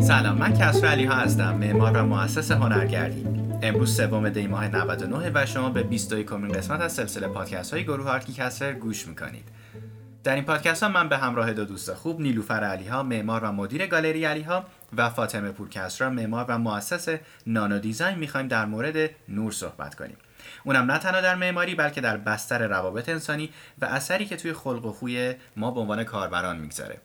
سلام من کسر علی ها هستم. معمار و مؤسس هنرگردی. امروز سوم دی ماه 99 و شما به 21 کمین قسمت از سلسله پادکست های گروه ArchiCaster گوش می‌کنید. در این پادکست ها من به همراه دو دوست خوب نیلوفر علی ها معمار و مدیر گالری علی ها و فاطمه پورکسرا معمار و مؤسس Nano Design می‌خوایم در مورد نور صحبت کنیم. اونم نه تنها در معماری بلکه در بستر روابط انسانی و اثری که توی خلق و خوی ما به عنوان کاربران می‌گذاره.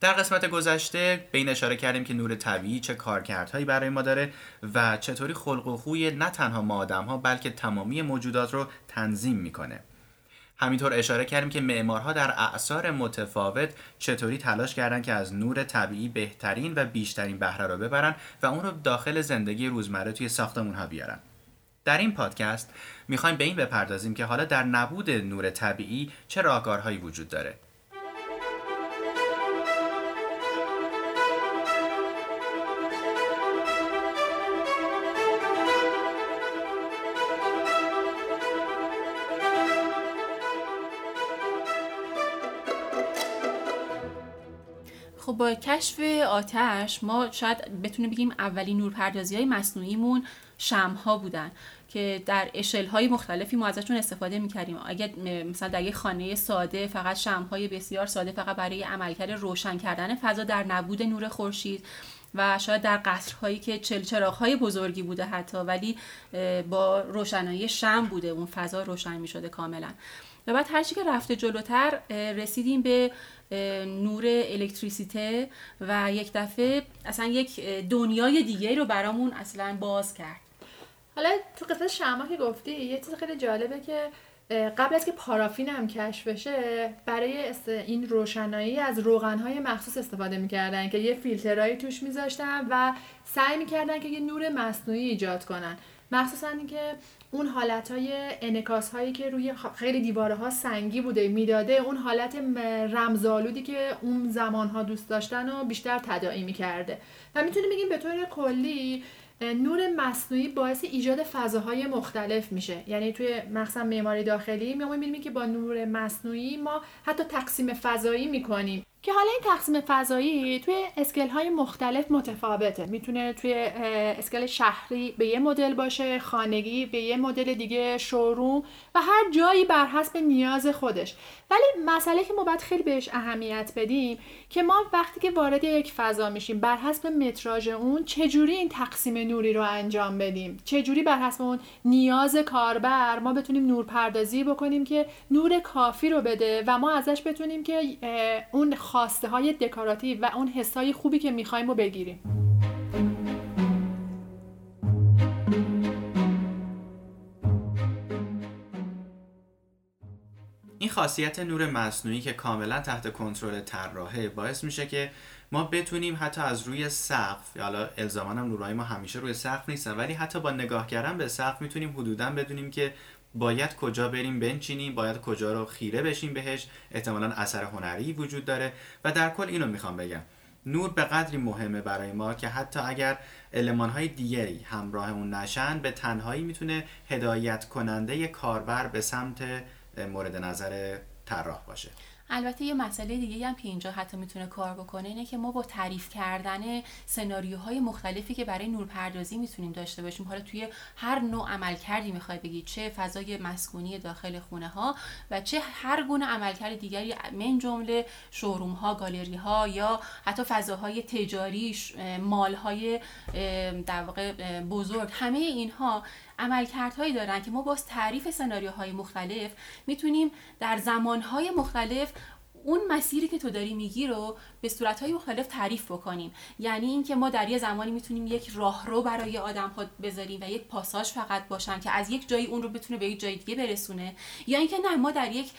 در قسمت گذشته به این اشاره کردیم که نور طبیعی چه کارکردهایی برای ما داره و چطوری خلق و خوی نه تنها ما آدم ها بلکه تمامی موجودات رو تنظیم می‌کنه. همینطور اشاره کردیم که معمارها در اعثار متفاوت چطوری تلاش کردن که از نور طبیعی بهترین و بیشترین بهره رو ببرن و اون رو داخل زندگی روزمره توی ساختمون ها بیارن. در این پادکست می‌خوایم به این بپردازیم که حالا در نبود نور طبیعی چه راهکارهایی وجود داره. خب با کشف آتش ما شاید بتونیم بگیم اولین نورپردازی های مصنوعیمون شم ها بودن که در اشل های مختلفی ما ازشون استفاده می‌کردیم. اگر مثلا در یک خانه ساده فقط شم های بسیار ساده فقط برای عملکرد روشن کردن فضا در نبود نور خورشید و شاید در قصرهایی که چلچراغ های بزرگی بوده حتی ولی با روشنایی شم بوده. اون فضا روشن می شده کاملا. و بعد هرچی که رفته جلوتر رسیدیم به نور الکتریسیته و یک دفعه اصلا یک دنیای دیگه رو برامون اصلا باز کرد. حالا تو قصه شما که گفتی یه چیز خیلی جالبه که قبل از که پارافین هم کشف بشه برای این روشنایی از روغنهای مخصوص استفاده می‌کردن که یه فیلترهایی توش میذاشتن و سعی می‌کردن که یه نور مصنوعی ایجاد کنن. مخصوصا اینکه اون حالت های انکاس هایی که روی خیلی دیواره ها سنگی بوده می‌داده اون حالت رمزالودی که اون زمان ها دوست داشتن و بیشتر تداعی می‌کرده. و می‌تونیم بگیم به طور کلی نور مصنوعی باعث ایجاد فضاهای مختلف میشه. یعنی توی مخصوصا معماری داخلی ما می‌بینیم که با نور مصنوعی ما حتی تقسیم فضایی می‌کنیم. که حالا این تقسیم فضایی توی اسکل های مختلف متفاوته. می‌تونه توی اسکل شهری به یه مدل باشه خانگی به یه مدل دیگه شوروم و هر جایی بر حسب نیاز خودش. ولی مسئله که ما باید خیلی بهش اهمیت بدیم که ما وقتی که وارد یک فضا میشیم بر حسب متراژ اون چجوری این تقسیم نوری رو انجام بدیم؟ چجوری بر حسب اون نیاز کاربر ما بتونیم نور پردازی بکنیم که نور کافی رو بده و ما ازش بتونیم که اون خواسته های دکاراتیو و اون حسای خوبی که می‌خوایم رو بگیریم. این خاصیت نور مصنوعی که کاملا تحت کنترل طراحه باعث میشه که ما بتونیم حتی از روی سقف حالا الزاما هم نورهای ما همیشه روی سقف نیستن ولی حتی با نگاه کردن به سقف می‌تونیم حدودا بدونیم که باید کجا بریم بنچینیم باید کجا رو خیره بشیم بهش. احتمالا اثر هنری وجود داره. و در کل اینو می‌خوام بگم. نور به قدری مهمه برای ما که حتی اگر های دیگری همراه اون نشن به تنهایی می‌تونه هدایت کننده کاربر به سمت مورد نظر طراح باشه. البته یه مسئله دیگه هم که اینجا حتی می‌تونه کار بکنه اینه که ما با تعریف کردن سناریوهای مختلفی که برای نورپردازی می‌تونیم داشته باشیم. حالا توی هر نوع عملکردی می‌خوای بگی چه فضای مسکونی داخل خونه ها و چه هر گونه عملکرد دیگری من جمله شوروم ها گالری ها یا حتی فضاهای تجاری مال های در واقع بزرگ همه اینها عملکردهایی دارن که ما با تعریف سناریوهای مختلف می‌تونیم در زمانهای مختلف اون مسیری که تو داری میگی رو به صورتهای مختلف تعریف بکنیم. یعنی اینکه ما در یه زمانی می‌تونیم یک راهرو برای آدم ها بذاریم و یک پاساژ فقط باشن که از یک جایی اون رو بتونه به یک جای دیگه برسونه. یا اینکه نه ما در یک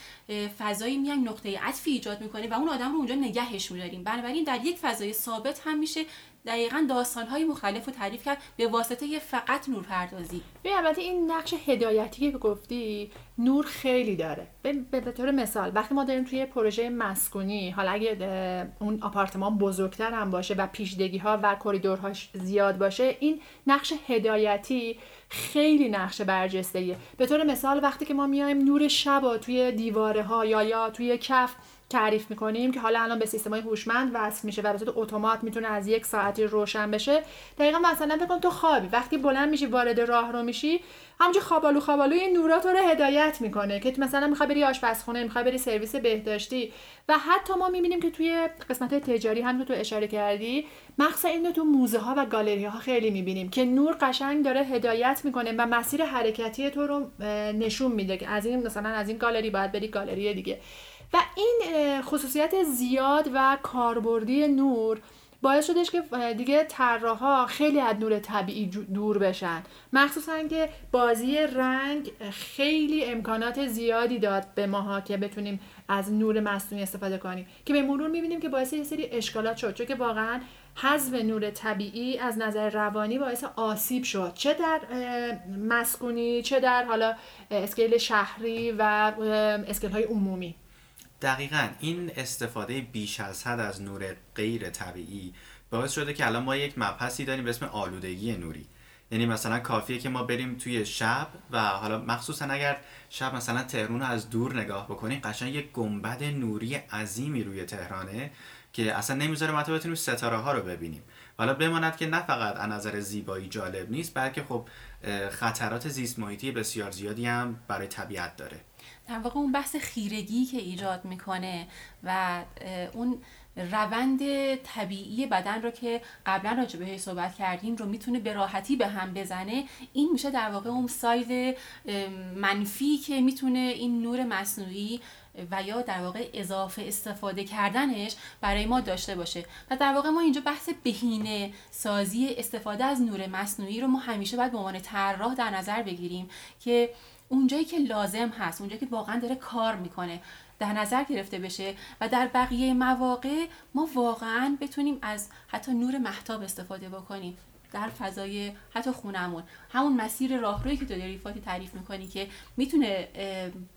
فضایی میایم نقطه عطفی ایجاد می‌کنیم و اون آدم رو اونجا نگهش میداریم. بنابراین در یک فضای ثابت هم میشه دقیقا های مختلف رو تعریف کرد به واسطه فقط نور پردازی ببین البته این نقش هدایتی که گفتی نور خیلی داره. به طور مثال وقتی ما داریم توی پروژه مسکونی حالا اگه اون آپارتمان بزرگتر هم باشه و پیشدگی ها و کریدورهاش زیاد باشه این نقش هدایتی خیلی نقش برجسته به طور مثال وقتی که ما میایم نور شب توی دیواره ها یا یا توی کف تعریف می‌کنیم که حالا الان به سیستم های هوشمند وصل میشه و به صورت اتومات می‌تونه از یک ساعتی روشن بشه. دقیقا مثلا بکن تو خوابی. وقتی بلند میشی وارد راه رو میشی همونجا خوابالو خوابالو این نورا تو رو هدایت می‌کنه که مثلا می‌خوای بری آشپزخونه می‌خوای بری سرویس بهداشتی و حتی ما می‌بینیم که توی قسمت تجاری هم تو اشاره کردی مخصوصا اینو تو موزه ها و گالری ها خیلی می‌بینیم که نور قشنگ داره هدایت می‌کنه و مسیر حرکتی تو رو نشون میده که از این مثلا از این گالری باید بری گالری دیگه. و این خصوصیت زیاد و کاربردی نور باعث شدش که دیگه طراحا خیلی از نور طبیعی دور بشن. مخصوصا که بازی رنگ خیلی امکانات زیادی داد به ماها که بتونیم از نور مصنوعی استفاده کنیم. که به مرور می‌بینیم که باعث یه سری اشکالات شد. چون که واقعا حذف نور طبیعی از نظر روانی باعث آسیب شد. چه در مسکونی چه در حالا اسکیل شهری و اسکیل های عمومی. دقیقا این استفاده بیش از حد از نور غیر طبیعی باعث شده که الان ما یک مبحثی داریم به اسم آلودگی نوری. یعنی مثلا کافیه که ما بریم توی شب و حالا مخصوصا اگر شب مثلا تهرون رو از دور نگاه بکنیم قشنگ یک گنبد نوری عظیمی روی تهرانه که اصلا نمی‌ذاره ما بتونیم ستاره ها رو ببینیم. حالا بماند که نه فقط از نظر زیبایی جالب نیست بلکه خب خطرات زیست محیطی بسیار زیادی هم برای طبیعت داره. در واقع اون بحث خیرگی که ایجاد می‌کنه و اون روند طبیعی بدن رو که قبلا راجع بهش صحبت کردیم رو می‌تونه به راحتی به هم بزنه این میشه در واقع اون ساید منفی که می‌تونه این نور مصنوعی و یا در واقع اضافه استفاده کردنش برای ما داشته باشه. و در واقع ما اینجا بحث بهینه سازی استفاده از نور مصنوعی رو ما همیشه باید به عنوان طراح در نظر بگیریم که اونجایی که لازم هست اونجایی که واقعا داره کار می‌کنه در نظر گرفته بشه و در بقیه مواقع ما واقعا بتونیم از حتی نور محتاب استفاده بکنیم در فضای حتی خونمون همون مسیر راهرویی که تو داری فاتی تعریف می‌کنی که می‌تونه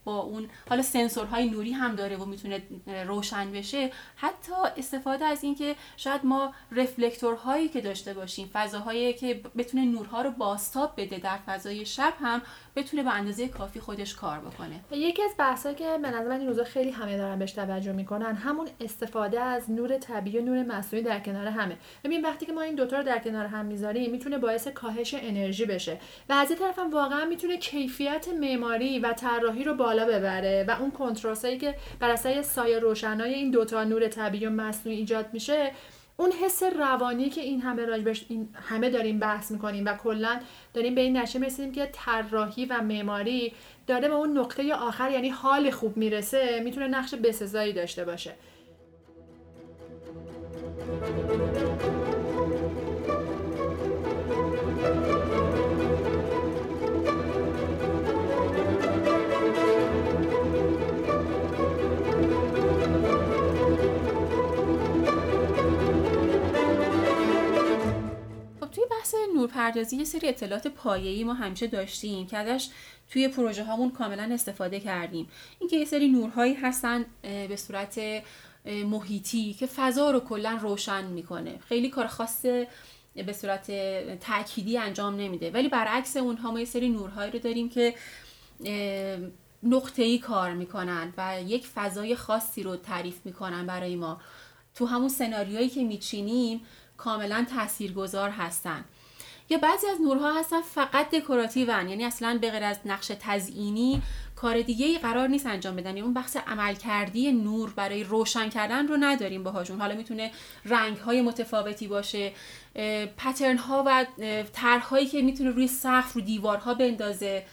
با اون حالا سنسورهای نوری هم داره و می‌تونه روشن بشه. حتی استفاده از اینکه شاید ما رفلکتورهایی که داشته باشیم فضاهایی که بتونه نورها رو باستاب بده در فضای شب هم بتونه به اندازه کافی خودش کار بکنه. یکی از بحثایی که به نظر من این روزا خیلی همه دارن بهش توجه می‌کنن همون استفاده از نور طبیعی و نور مصنوعی در کنار همه. ببین وقتی که ما این دوتا رو در کنار هم می‌ذاریم می‌تونه باعث کاهش انرژی بشه. و از این طرف هم واقعا می‌تونه کیفیت معماری و طراحی رو بالا ببره و اون کنتراسایی که بر اساس سایه روشنای این دوتا نور طبیعی و مصنوعی ایجاد میشه اون حس روانی که این همه راجبش این همه داریم بحث می‌کنیم و کلا داریم به این نشه می‌رسیم که طراحی و معماری داره به اون نقطه آخر یعنی حال خوب می‌رسه می‌تونه نقش بسزایی داشته باشه. نورپردازی یه سری اطلاعات پایه‌ای ما همیشه داشتیم که ازش توی پروژه هامون کاملا استفاده کردیم. اینکه یه سری نورهایی هستن به صورت محیطی که فضا رو کلا روشن می‌کنه. خیلی کار خاص به صورت تأکیدی انجام نمیده. ولی برعکس اونها ما یه سری نورهایی رو داریم که نقطه ای کار می‌کنن و یک فضای خاصی رو تعریف می‌کنن برای ما. تو همون سناریویی که میچینیم کاملا تاثیرگذار هستن. یا بعضی از نورها هستن فقط دکوراتیون یعنی اصلا به غیر از نقش تزئینی کار دیگه ای قرار نیست انجام بدن. یعنی اون بحث عملکردی نور برای روشن کردن رو نداریم باهاشون. حالا می‌تونه رنگ های متفاوتی باشه پترن ها و طرحهایی که می‌تونه روی سقف رو دیوارها بندازه.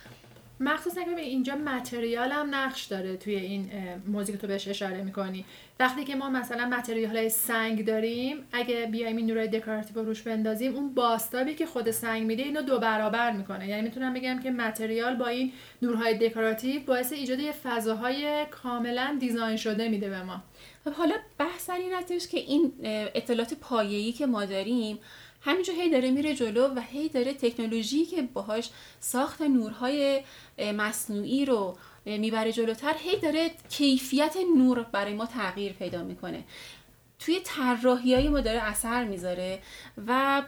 مخصوصا که اینجا متریال هم نقش داره توی این موزیک تو بهش اشاره می‌کنی. وقتی که ما مثلا متریال های سنگ داریم اگه بیایم این نورای دکوراتیو روش بندازیم اون باستابی که خود سنگ میده اینو دو برابر می‌کنه. یعنی می‌تونم بگم که متریال با این نورهای دکوراتیو باعث ایجاد یه فضاهای کاملا دیزاین شده میده به ما. خب حالا بحث این که این اطلاعات پایه‌ای که ما داریم همینجور هی داره میره جلو و هی داره تکنولوژی که باهاش ساخت نورهای مصنوعی رو می‌بره جلوتر هی داره کیفیت نور برای ما تغییر پیدا می‌کنه. توی طراحی های ما داره اثر می‌ذاره و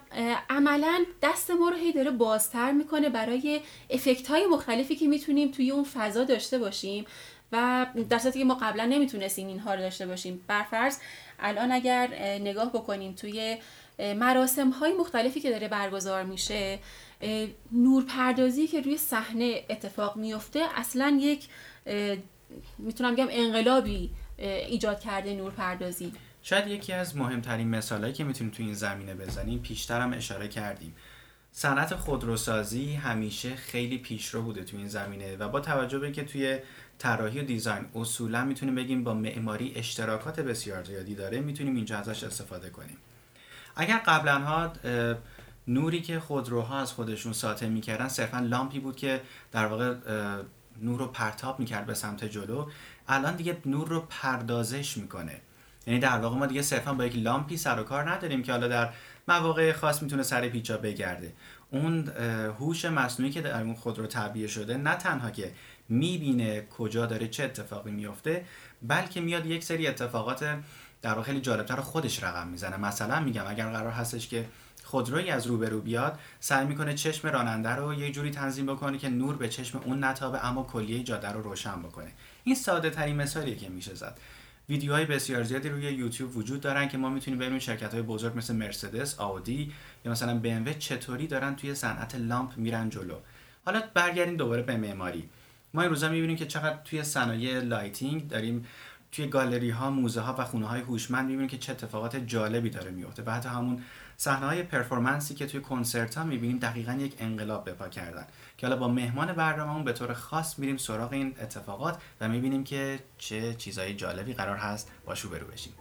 عملا دست ما رو هی داره بازتر می‌کنه برای افکت های مختلفی که می‌تونیم توی اون فضا داشته باشیم و در صورتی که ما قبلا نمی‌تونستیم اینها رو داشته باشیم. برفرض الان اگر نگاه بکنیم توی مراسم های مختلفی که داره برگزار میشه نورپردازی که روی صحنه اتفاق میفته اصلا یک می‌تونم بگم انقلابی ایجاد کرده نورپردازی. شاید یکی از مهمترین مثالهایی که می‌تونیم تو این زمینه بزنیم پیشتر هم اشاره کردیم. صنعت خودروسازی همیشه خیلی پیشرو بوده تو این زمینه و با توجه به که توی طراحی و دیزاین اصولا می‌تونیم بگیم با معماری اشتراکات بسیار زیادی داره می‌تونیم اینجا ازش استفاده کنیم. اگر قبلا ها نوری که خودروها از خودشون ساطع می‌کردن صرفا لامپی بود که در واقع نور رو پرتاب می‌کرد به سمت جلو الان دیگه نور رو پردازش می‌کنه. یعنی در واقع ما دیگه صرفا با یک لامپی سر و کار نداریم که حالا در مواقع خاص می‌تونه سر پیچا بگرده. اون هوش مصنوعی که در اون خودرو تعبیه شده نه تنها که می‌بینه کجا داره چه اتفاقی میفته بلکه میاد یک سری اتفاقات در واقع خیلی جالبتر خودش رقم می‌زنه. مثلا میگم اگر قرار هستش که خودروی از روبرو بیاد سعی می‌کنه چشم راننده رو یه جوری تنظیم بکنه که نور به چشم اون نتابه اما کلیه جاده رو روشن بکنه. این ساده ترین مثالیه که میشه زد. ویدیوهای بسیار زیادی روی یوتیوب وجود دارن که ما می‌تونیم ببینیم شرکت های بزرگ مثل مرسدس، آودی یا مثلا BMW چطوری دارن توی صنعت لامپ میرن جلو. حالا برگردیم دوباره به معماری. ما این روزا می‌بینیم که چقدر توی صنایع lighting داریم توی گالری ها موزه ها و خونه های هوشمند می‌بینیم که چه اتفاقات جالبی داره میفته و حتی همون صحنه های performance ی که توی کنسرت ها می‌بینیم دقیقا یک انقلاب بپا کردن. که حالا با مهمان برنامهمون به طور خاص میریم سراغ این اتفاقات و می‌بینیم که چه چیزهای جالبی قرار هست روبرو بشیم.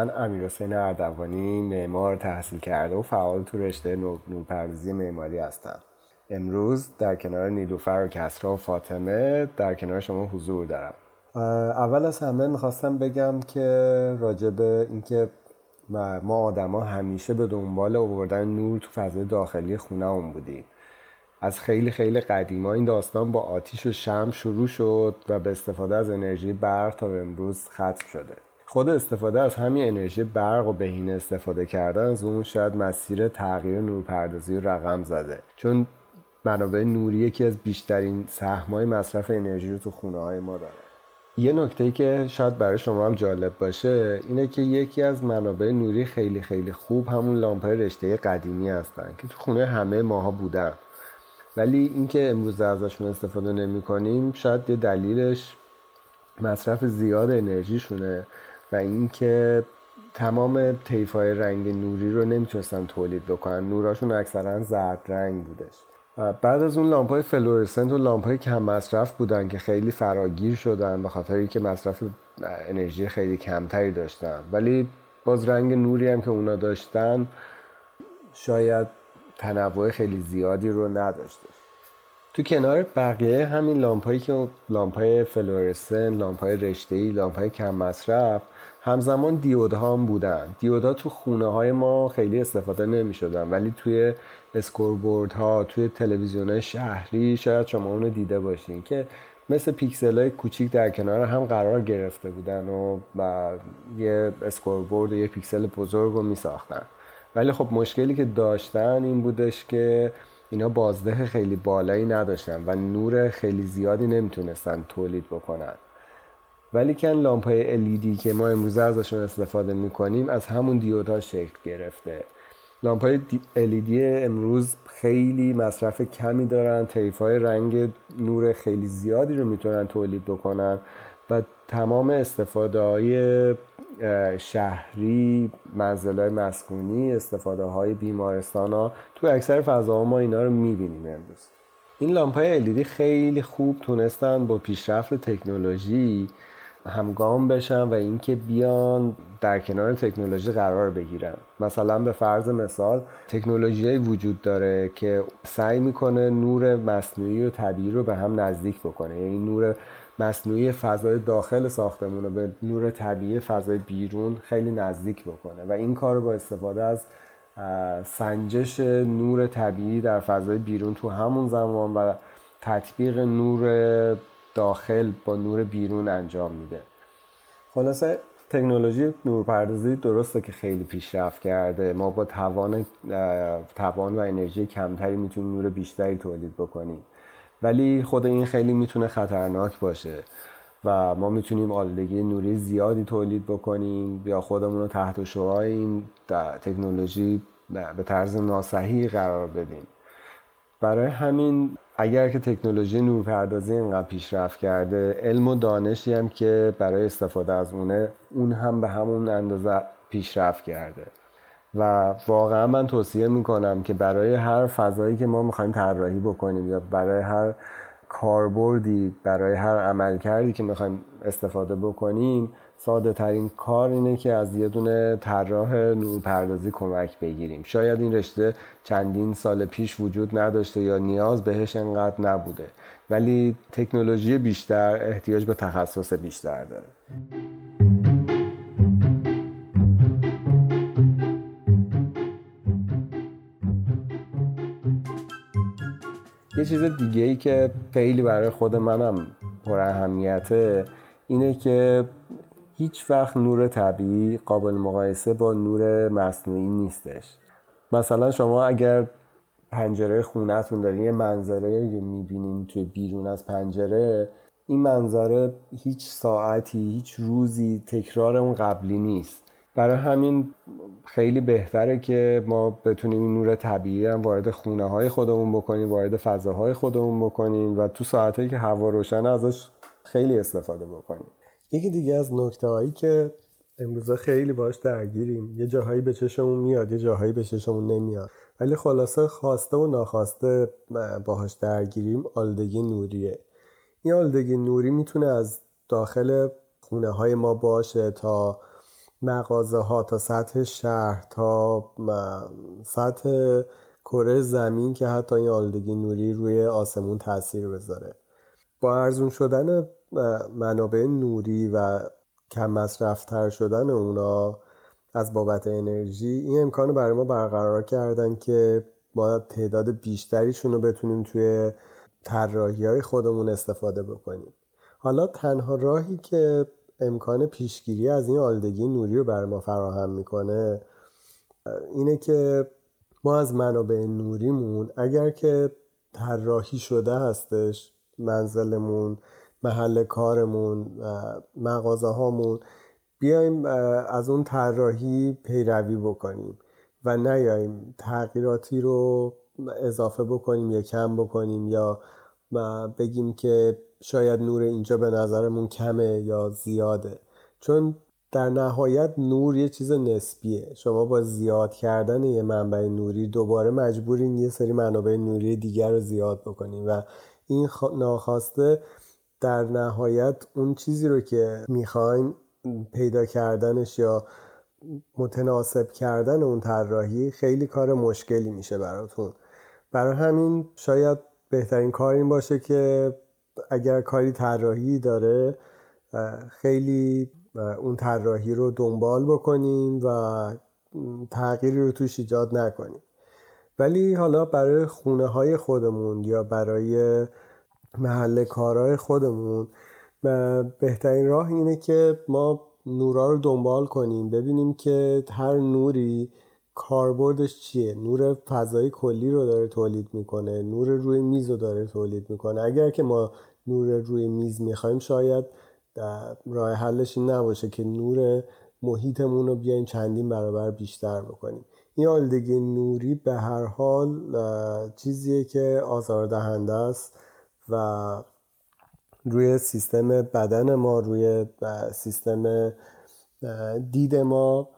من امیر حسین اردوانی معمار تحصیل کرده و فعال تو رشته نورپردازی معماری هستم. امروز در کنار نیلوفر و کسرا و فاطمه در کنار شما حضور دارم. اول از همه می‌خواستم بگم که راجع به اینکه ما آدما همیشه به دنبال آوردن نور تو فضای داخلی خونه بودیم. از خیلی خیلی قدیما این داستان با آتیش و شم شروع شد و به استفاده از انرژی برق تا امروز ختم شده. خود استفاده از همین انرژی برق و بهینه استفاده کردن از اون شاید مسیر تغییر نورپردازی رو رقم زده. چون منابع نوری یکی از بیشترین سهمای مصرف انرژی رو تو خونه های ما داره. یه نکته که شاید برای شما هم جالب باشه اینه که یکی از منابع نوری خیلی خیلی خوب همون لامپای رشته قدیمی هستن که تو خونه همه ماها بودن. ولی اینکه امروز ازشون استفاده نمی کنیم شاید یه دلیلش مصرف زیاد انرژیشونه. و اینکه تمام های رنگ نوری رو نمی‌تونستن تولید بکنن. نوراشون اکثرا زرد رنگ بودش. بعد از اون لامپ های فلورسنت و لامپ های کم مصرف بودن که خیلی فراگیر شدن به خاطر که مصرف انرژی خیلی کمتری داشتن. ولی باز رنگ نوری هم که اونا داشتن شاید تنوع خیلی زیادی رو نداشته. تو کنار بقیه همین لامپایی که لامپای فلورسن، لامپای رشته‌ای، لامپای کم مصرف همزمان دیودها هم بودن. دیودها تو خونه های ما خیلی استفاده نمی شدن ولی توی scoreboard ها توی تلویزیون شهری شاید شما اونو دیده باشین که مثل پیکسل های کوچیک در کنار هم قرار گرفته بودن و, و یه scoreboard و یه پیکسل بزرگ رو می ساختن ولی خب مشکلی که داشتن این بودش که اینا بازده خیلی بالایی نداشتن و نور خیلی زیادی نمی‌تونستن تولید بکنن. ولی کن لامپ های LED که ما امروز ازشون استفاده می‌کنیم از همون دیودها شکل گرفته. لامپ های LED امروز خیلی مصرف کمی دارن طیف های رنگ نور خیلی زیادی رو می‌تونن تولید بکنن و تمام استفاده های شهری منزل های مسکونی استفاده های بیمارستان ها تو اکثر فضاها ما اینا رو می‌بینیم امروز. این لامپ های LED خیلی خوب تونستن با پیشرفت تکنولوژی همگام بشن و اینکه بیان در کنار تکنولوژی قرار بگیرن. مثلا به فرض مثال تکنولوژی وجود داره که سعی می‌کنه نور مصنوعی و طبیعی رو به هم نزدیک بکنه. یعنی نور مصنوعی فضای داخل ساختمون رو به نور طبیعی فضای بیرون خیلی نزدیک بکنه و این کار با استفاده از سنجش نور طبیعی در فضای بیرون تو همون زمان و تطبیق نور داخل با نور بیرون انجام میده. خلاصه تکنولوژی نورپردازی درسته که خیلی پیشرفت کرده. ما با توان توان و انرژی کمتری می‌تونیم نور بیشتری تولید بکنیم. ولی خود این خیلی می‌تونه خطرناک باشه و ما می‌تونیم آلودگی نوری زیادی تولید بکنیم یا خودمون رو تحت شعاع این تکنولوژی به طرز ناصحی قرار بدیم. برای همین اگر که تکنولوژی نورپردازی اینقدر پیشرفت کرده علم و دانشی هم که برای استفاده از اونه اون هم به همون اندازه پیشرفت کرده. و واقعا من توصیه می‌کنم که برای هر فضایی که ما می‌خوایم طراحی بکنیم یا برای هر کاربردی برای هر عملکردی که می‌خوایم استفاده بکنیم ساده ترین کار اینه که از یه دونه طراح نورپردازی کمک بگیریم. شاید این رشته چندین سال پیش وجود نداشته یا نیاز بهش انقدر نبوده ولی تکنولوژی بیشتر احتیاج به تخصص بیشتر داره. یه چیز دیگه ای که خیلی برای خود منم پر اهمیته اینه که هیچ وقت نور طبیعی قابل مقایسه با نور مصنوعی نیستش. مثلا شما اگر پنجره خونهتون دارین یه منظره می‌بینین توی بیرون از پنجره این منظره هیچ ساعتی هیچ روزی تکرار اون قبلی نیست. برای همین خیلی بهتره که ما بتونیم این نور طبیعی هم وارد خونه های خودمون بکنیم وارد فضاهای خودمون بکنیم و تو ساعتهایی که هوا روشن ازش خیلی استفاده بکنیم. یکی دیگه از نکته هایی که امروزه خیلی باش درگیریم. یه جاهایی به چشمون میاد یه جاهایی به چشمون نمیاد. ولی خلاصه خواسته و ناخواسته باهاش درگیریم آلودگی نوریه. این آلودگی نوری می‌تونه از داخل خونه های ما باشه تا مغازه ها تا سطح شهر تا سطح کره زمین که حتی این آلودگی نوری روی آسمون تاثیر بذاره. با ارزون شدن منابع نوری و کم مصرفتر شدن اونا از بابت انرژی این امکان برای ما برقرار کردن که ما تعداد بیشتریشون رو بتونیم توی طراحی های خودمون استفاده بکنیم. حالا تنها راهی که امکان پیشگیری از این آلودگی نوری رو برای ما فراهم می‌کنه اینه که ما از منابع نوریمون اگر که طراحی شده هستش منزلمون محل کارمون مغازه هامون بیایم از اون طراحی پیروی بکنیم و نیاییم تغییراتی رو اضافه بکنیم یا کم بکنیم یا بگیم که شاید نور اینجا به نظرمون کمه یا زیاده. چون در نهایت نور یه چیز نسبیه. شما با زیاد کردن یه منبع نوری دوباره مجبورین یه سری منابع نوری دیگر رو زیاد بکنیم و این ناخواسته در نهایت اون چیزی رو که می‌خواین پیدا کردنش یا متناسب کردن اون طراحی خیلی کار مشکلی میشه براتون. برای همین شاید بهترین کار این باشه که اگر کاری طراحی داره خیلی اون طراحی رو دنبال بکنیم و تغییری رو توش ایجاد نکنیم ولی حالا برای خونه های خودمون یا برای محل کارهای خودمون. بهترین راه اینه که ما نورا رو دنبال کنیم ببینیم که هر نوری کاربردش چیه. نور فضای کلی رو داره تولید می‌کنه نور روی میز رو داره تولید می‌کنه. اگر که ما نور روی میز می‌خوایم شاید راه حلش این نباشه که نور محیطمون رو بیایم چندین برابر بیشتر بکنیم. این آلودگی نوری به هر حال چیزیه که آزاردهنده است. و روی سیستم بدن ما روی سیستم دید ما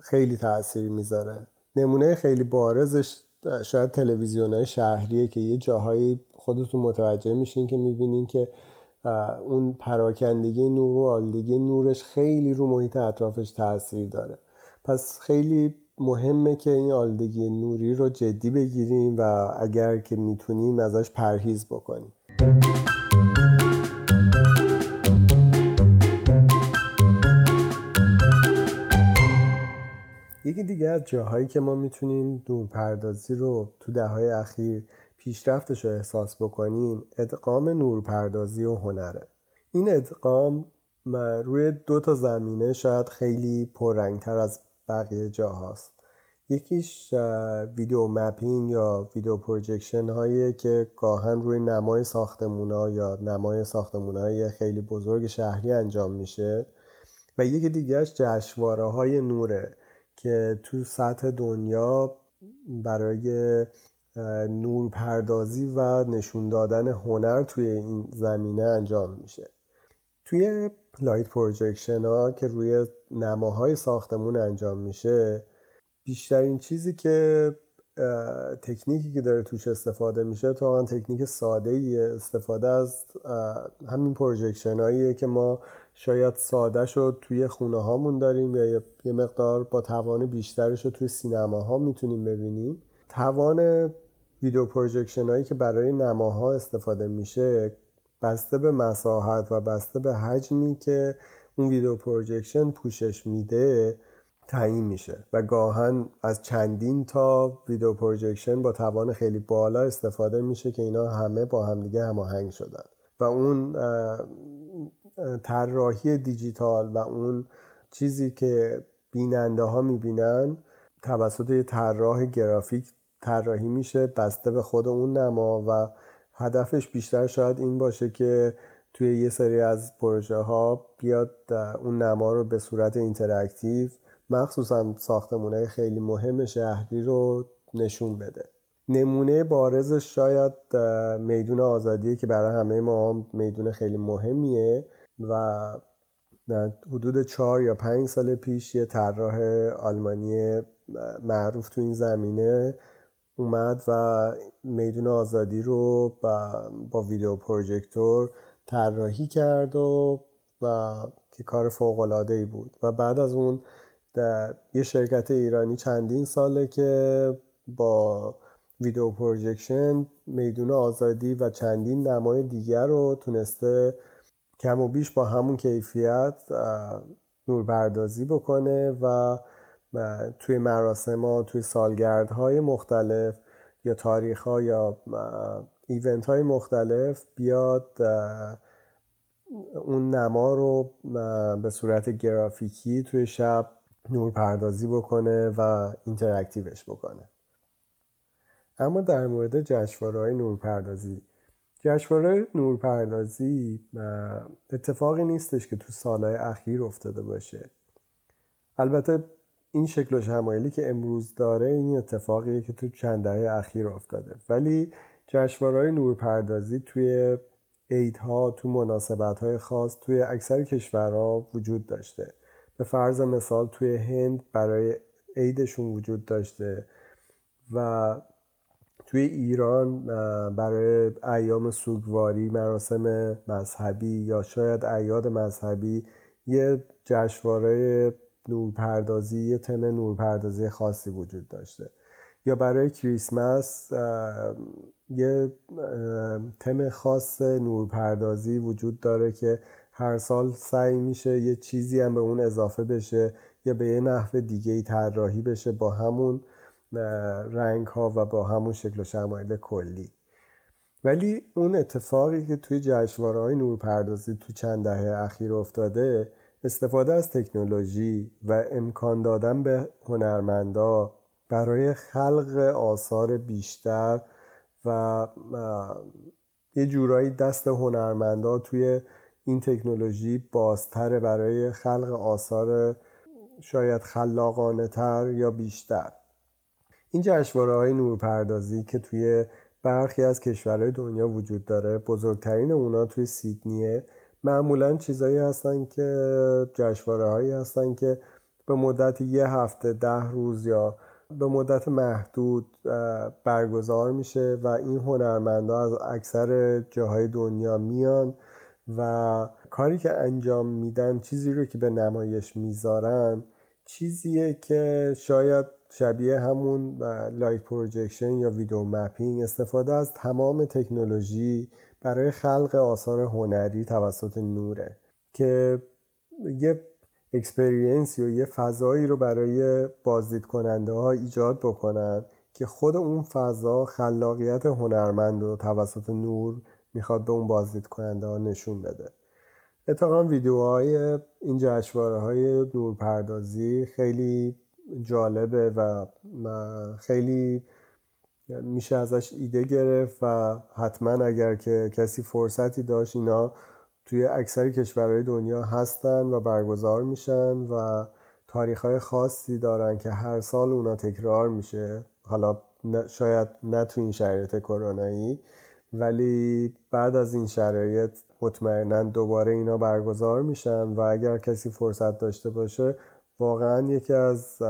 خیلی تاثیر می‌ذاره. نمونه خیلی بارزش شاید تلویزیون های شهریه که یه جاهایی خودتون متوجه میشین که می‌بینین که اون پراکندگی نور و آلودگی نورش خیلی رو محیط اطرافش تاثیر داره. پس خیلی مهمه که این آلودگی نوری رو جدی بگیریم و اگر که می‌تونیم ازش پرهیز بکنیم. یکی دیگه از جاهایی که ما می‌تونیم نورپردازی رو تو دههای اخیر پیشرفتش رو احساس بکنیم ادغام نورپردازی و هنره. این ادغام روی دو تا زمینه شاید خیلی پررنگتر از بقیه جاهاست. یکیش video mapping یا video projection هایی که گاهن روی نمای ساختمون ها یا نمای ساختمون های خیلی بزرگ شهری انجام میشه. و یکی دیگهش جشنواره های نوره. که تو سطح دنیا برای نور پردازی و نشون دادن هنر توی این زمینه انجام میشه. توی light projection ها که روی نماهای ساختمون انجام میشه بیشترین چیزی که تکنیکی که داره توش استفاده میشه تا تکنیک ساده ای استفاده از همین projection هاییه که ما شاید ساده‌شو توی خونه هامون داریم یا یه مقدار با توان بیشترش رو توی سینما ها می‌تونیم ببینیم. توان video projection هایی که برای نماها استفاده میشه بسته به مساحت و بسته به حجمی که اون video projection پوشش میده تعیین میشه و گاهن از چندین تا video projection با توان خیلی بالا استفاده میشه که اینا همه با همدیگه هماهنگ شدن. و اون طراحی دیجیتال و اون چیزی که بیننده ها می‌بینن توسط یه طراح گرافیک طراحی میشه بسته به خود اون نما و هدفش بیشتر شاید این باشه که توی یه سری از پروژه ها بیاد اون نما رو به صورت interactive مخصوصا ساختمونه خیلی مهم شهری رو نشون بده. نمونه بارزش شاید میدون آزادیه که برای همه ما میدون خیلی مهمیه. و حدود چهار یا پنج سال پیش یه طراح آلمانی معروف تو این زمینه اومد و میدون آزادی رو با, با ویدیو پروژکتور طراحی کرد و, و که کار فوق ای بود. و بعد از اون در یه شرکت ایرانی چندین ساله که با video projection میدون آزادی و چندین نمای دیگر رو تونسته کم و بیش با همون کیفیت نورپردازی بکنه و توی مراسم ها توی سالگردهای مختلف یا تاریخ ها یا event های مختلف بیاد اون نما رو به صورت گرافیکی توی شب نورپردازی بکنه و اینتراکتیوش بکنه. اما در مورد جشنواره های نورپردازی جشنواره نورپردازی اتفاقی نیستش که تو سالهای اخیر افتاده باشه. البته این شکل و شمایلی که امروز داره این اتفاقیه که تو چند دهه اخیر افتاده. ولی جشنواره‌های نورپردازی توی عیدها تو مناسبت‌های خاص توی اکثر کشورها وجود داشته. به فرض مثال توی هند برای عیدشون وجود داشته و توی ایران برای ایام سوگواری مراسم مذهبی یا شاید ایاد مذهبی یه جشنواره نورپردازی یه تم نورپردازی خاصی وجود داشته. یا برای کریسمس یه تم خاص نورپردازی وجود داره که هر سال سعی میشه یه چیزی هم به اون اضافه بشه یا به یه نحو دیگه ای طراحی بشه با همون. رنگ ها و با همون شکل و شمایل کلی. ولی اون اتفاقی که توی جشنواره های نورپردازی تو چند دهه اخیر افتاده استفاده از تکنولوژی و امکان دادن به هنرمندا برای خلق آثار بیشتر و یه جورایی دست هنرمندا توی این تکنولوژی بازتره برای خلق آثار شاید خلاقانه تر یا بیشتر. این جشنواره های نورپردازی که توی برخی از کشورهای دنیا وجود داره بزرگترین اونا توی سیدنیه. معمولا چیزایی هستن که جشنواره هایی هستن که به مدت یه هفته ده روز یا به مدت محدود برگزار میشه و این هنرمندا از اکثر جاهای دنیا میان و کاری که انجام میدن چیزی رو که به نمایش می‌ذارن چیزیه که شاید شبیه همون light projection یا video mapping استفاده از تمام تکنولوژی برای خلق آثار هنری توسط نوره که یه اکسپریانس یا یه فضایی رو برای بازدید کننده ها ایجاد بکنن که خود اون فضا خلاقیت هنرمند رو توسط نور می‌خواد به اون بازدید کننده ها نشون بده. اتفاقا ویدیوهای این جشواره های نورپردازی خیلی جالبه و خیلی میشه ازش ایده گرفت و حتما اگر که کسی فرصتی داشت اینا توی اکثر کشورهای دنیا هستن و برگزار میشن و تاریخ خاصی دارن که هر سال اونا تکرار میشه. حالا شاید نه تو این شرایط کرونایی ولی بعد از این شرایط مطمئنا دوباره اینا برگزار میشن و اگر کسی فرصت داشته باشه واقعا یکی از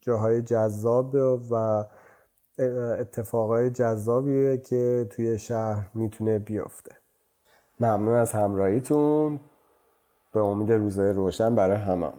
جاهای جذاب و اتفاقای جذابیه که توی شهر می‌تونه بیفته. ممنون از همراهیتون. به امید روزای روشن برای همه